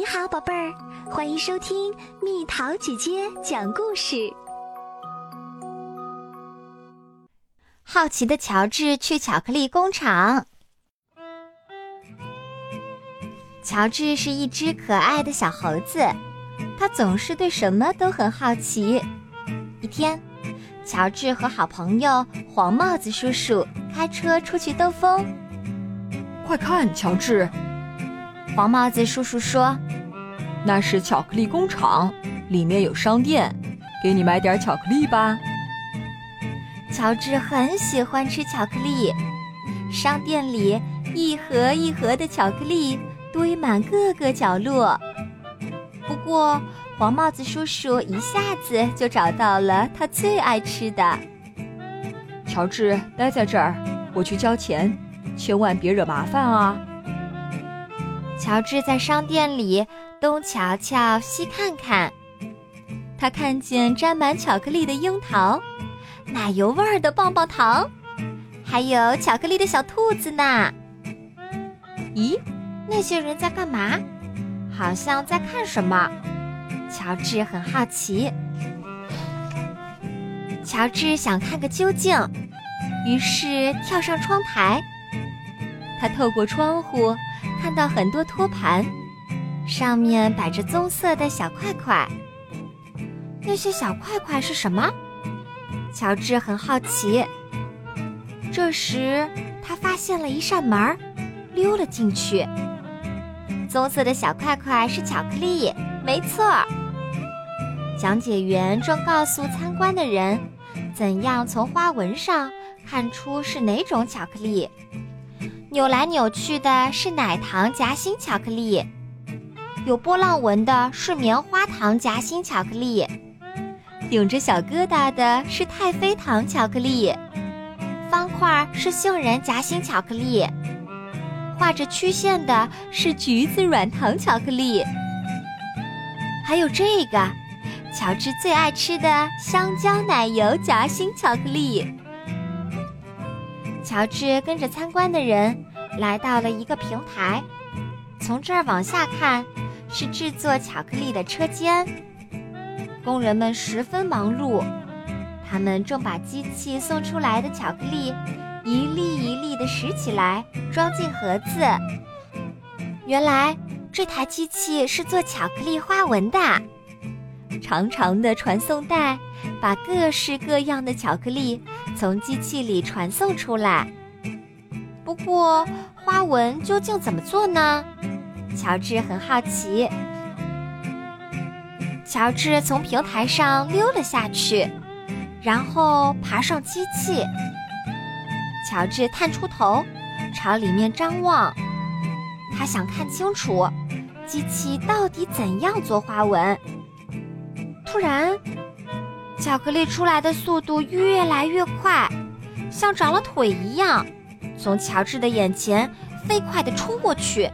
你好，宝贝儿，欢迎收听蜜桃姐姐讲故事。好奇的乔治去巧克力工厂。乔治是一只可爱的小猴子，他总是对什么都很好奇。一天，乔治和好朋友黄帽子叔叔开车出去兜风。快看，乔治！黄帽子叔叔说：“那是巧克力工厂，里面有商店，给你买点巧克力吧。”乔治很喜欢吃巧克力，商店里一盒一盒的巧克力堆满各个角落。不过，黄帽子叔叔一下子就找到了他最爱吃的。乔治，待在这儿，我去交钱，千万别惹麻烦啊！乔治在商店里东瞧瞧西看看，他看见沾满巧克力的樱桃，奶油味儿的棒棒糖，还有巧克力的小兔子呢。咦，那些人在干嘛？好像在看什么。乔治很好奇。乔治想看个究竟，于是跳上窗台。他透过窗户。看到很多托盘，上面摆着棕色的小块块。那些小块块是什么？乔治很好奇。这时，他发现了一扇门，溜了进去。棕色的小块块是巧克力，没错。讲解员正告诉参观的人，怎样从花纹上看出是哪种巧克力。扭来扭去的是奶糖夹心巧克力，有波浪纹的是棉花糖夹心巧克力，顶着小疙瘩的是太妃糖巧克力，方块是杏仁夹心巧克力，画着曲线的是橘子软糖巧克力，还有这个，乔治最爱吃的香蕉奶油夹心巧克力。乔治跟着参观的人来到了一个平台，从这儿往下看是制作巧克力的车间。工人们十分忙碌，他们正把机器送出来的巧克力一粒一粒地拾起来，装进盒子。原来这台机器是做巧克力花纹的，长长的传送带把各式各样的巧克力。从机器里传送出来。不过，花纹究竟怎么做呢？乔治很好奇。乔治从平台上溜了下去，然后爬上机器。乔治探出头，朝里面张望，他想看清楚机器到底怎样做花纹。突然，巧克力出来的速度越来越快，像长了腿一样，从乔治的眼前飞快地冲过去。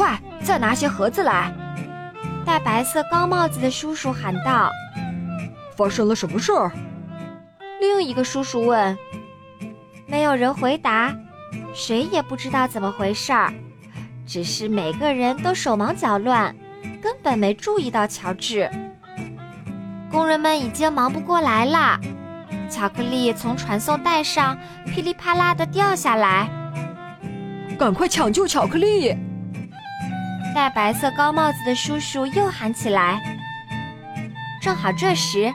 快，再拿些盒子来！戴白色高帽子的叔叔喊道：“发生了什么事儿？”另一个叔叔问。没有人回答，谁也不知道怎么回事儿，只是每个人都手忙脚乱，根本没注意到乔治。工人们已经忙不过来了，巧克力从传送带上噼里啪啦地掉下来。赶快抢救巧克力！戴白色高帽子的叔叔又喊起来。正好这时，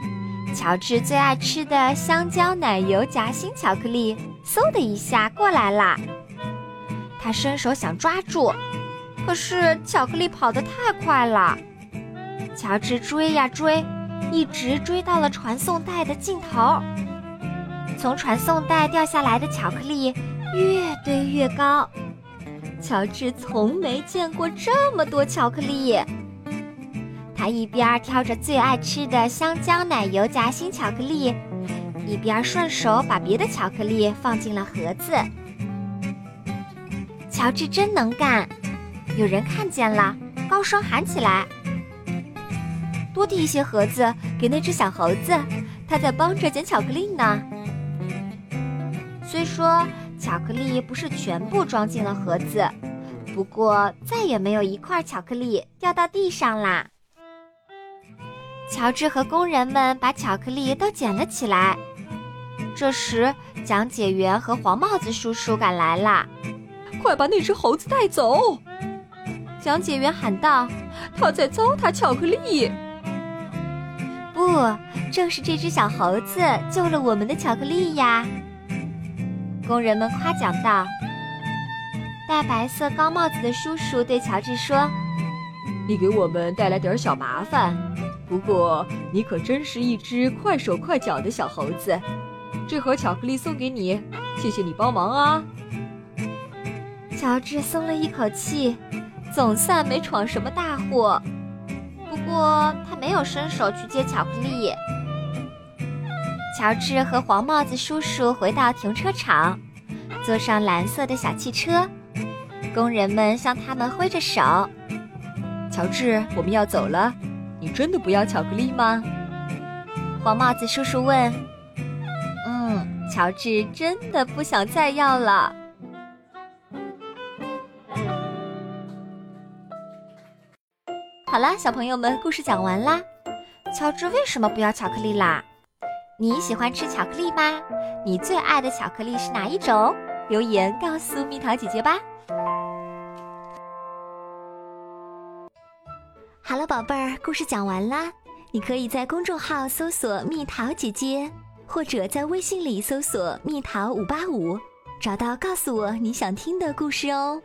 乔治最爱吃的香蕉奶油夹心巧克力嗖的一下过来了。他伸手想抓住，可是巧克力跑得太快了。乔治追呀追。一直追到了传送带的尽头，从传送带掉下来的巧克力越堆越高。乔治从没见过这么多巧克力。他一边挑着最爱吃的香蕉奶油夹心巧克力，一边顺手把别的巧克力放进了盒子。乔治真能干！有人看见了，高声喊起来。多递一些盒子给那只小猴子，它在帮着捡巧克力呢。虽说巧克力不是全部装进了盒子，不过再也没有一块巧克力掉到地上啦。乔治和工人们把巧克力都捡了起来。这时，讲解员和黄帽子叔叔赶来了，快把那只猴子带走！讲解员喊道：“他在糟蹋巧克力。”不，正是这只小猴子救了我们的巧克力呀！工人们夸奖道。戴白色高帽子的叔叔对乔治说：“你给我们带来点小麻烦，不过你可真是一只快手快脚的小猴子。这盒巧克力送给你，谢谢你帮忙啊！”乔治松了一口气，总算没闯什么大祸。不过他没有伸手去接巧克力。乔治和黄帽子叔叔回到停车场，坐上蓝色的小汽车。工人们向他们挥着手。乔治，我们要走了，你真的不要巧克力吗？黄帽子叔叔问。嗯，乔治真的不想再要了。好啦，小朋友们，故事讲完啦。乔治为什么不要巧克力啦？你喜欢吃巧克力吗？你最爱的巧克力是哪一种？留言告诉蜜桃姐姐吧。好了，宝贝儿，故事讲完啦。你可以在公众号搜索“蜜桃姐姐”，或者在微信里搜索“蜜桃五八五”，找到告诉我你想听的故事哦。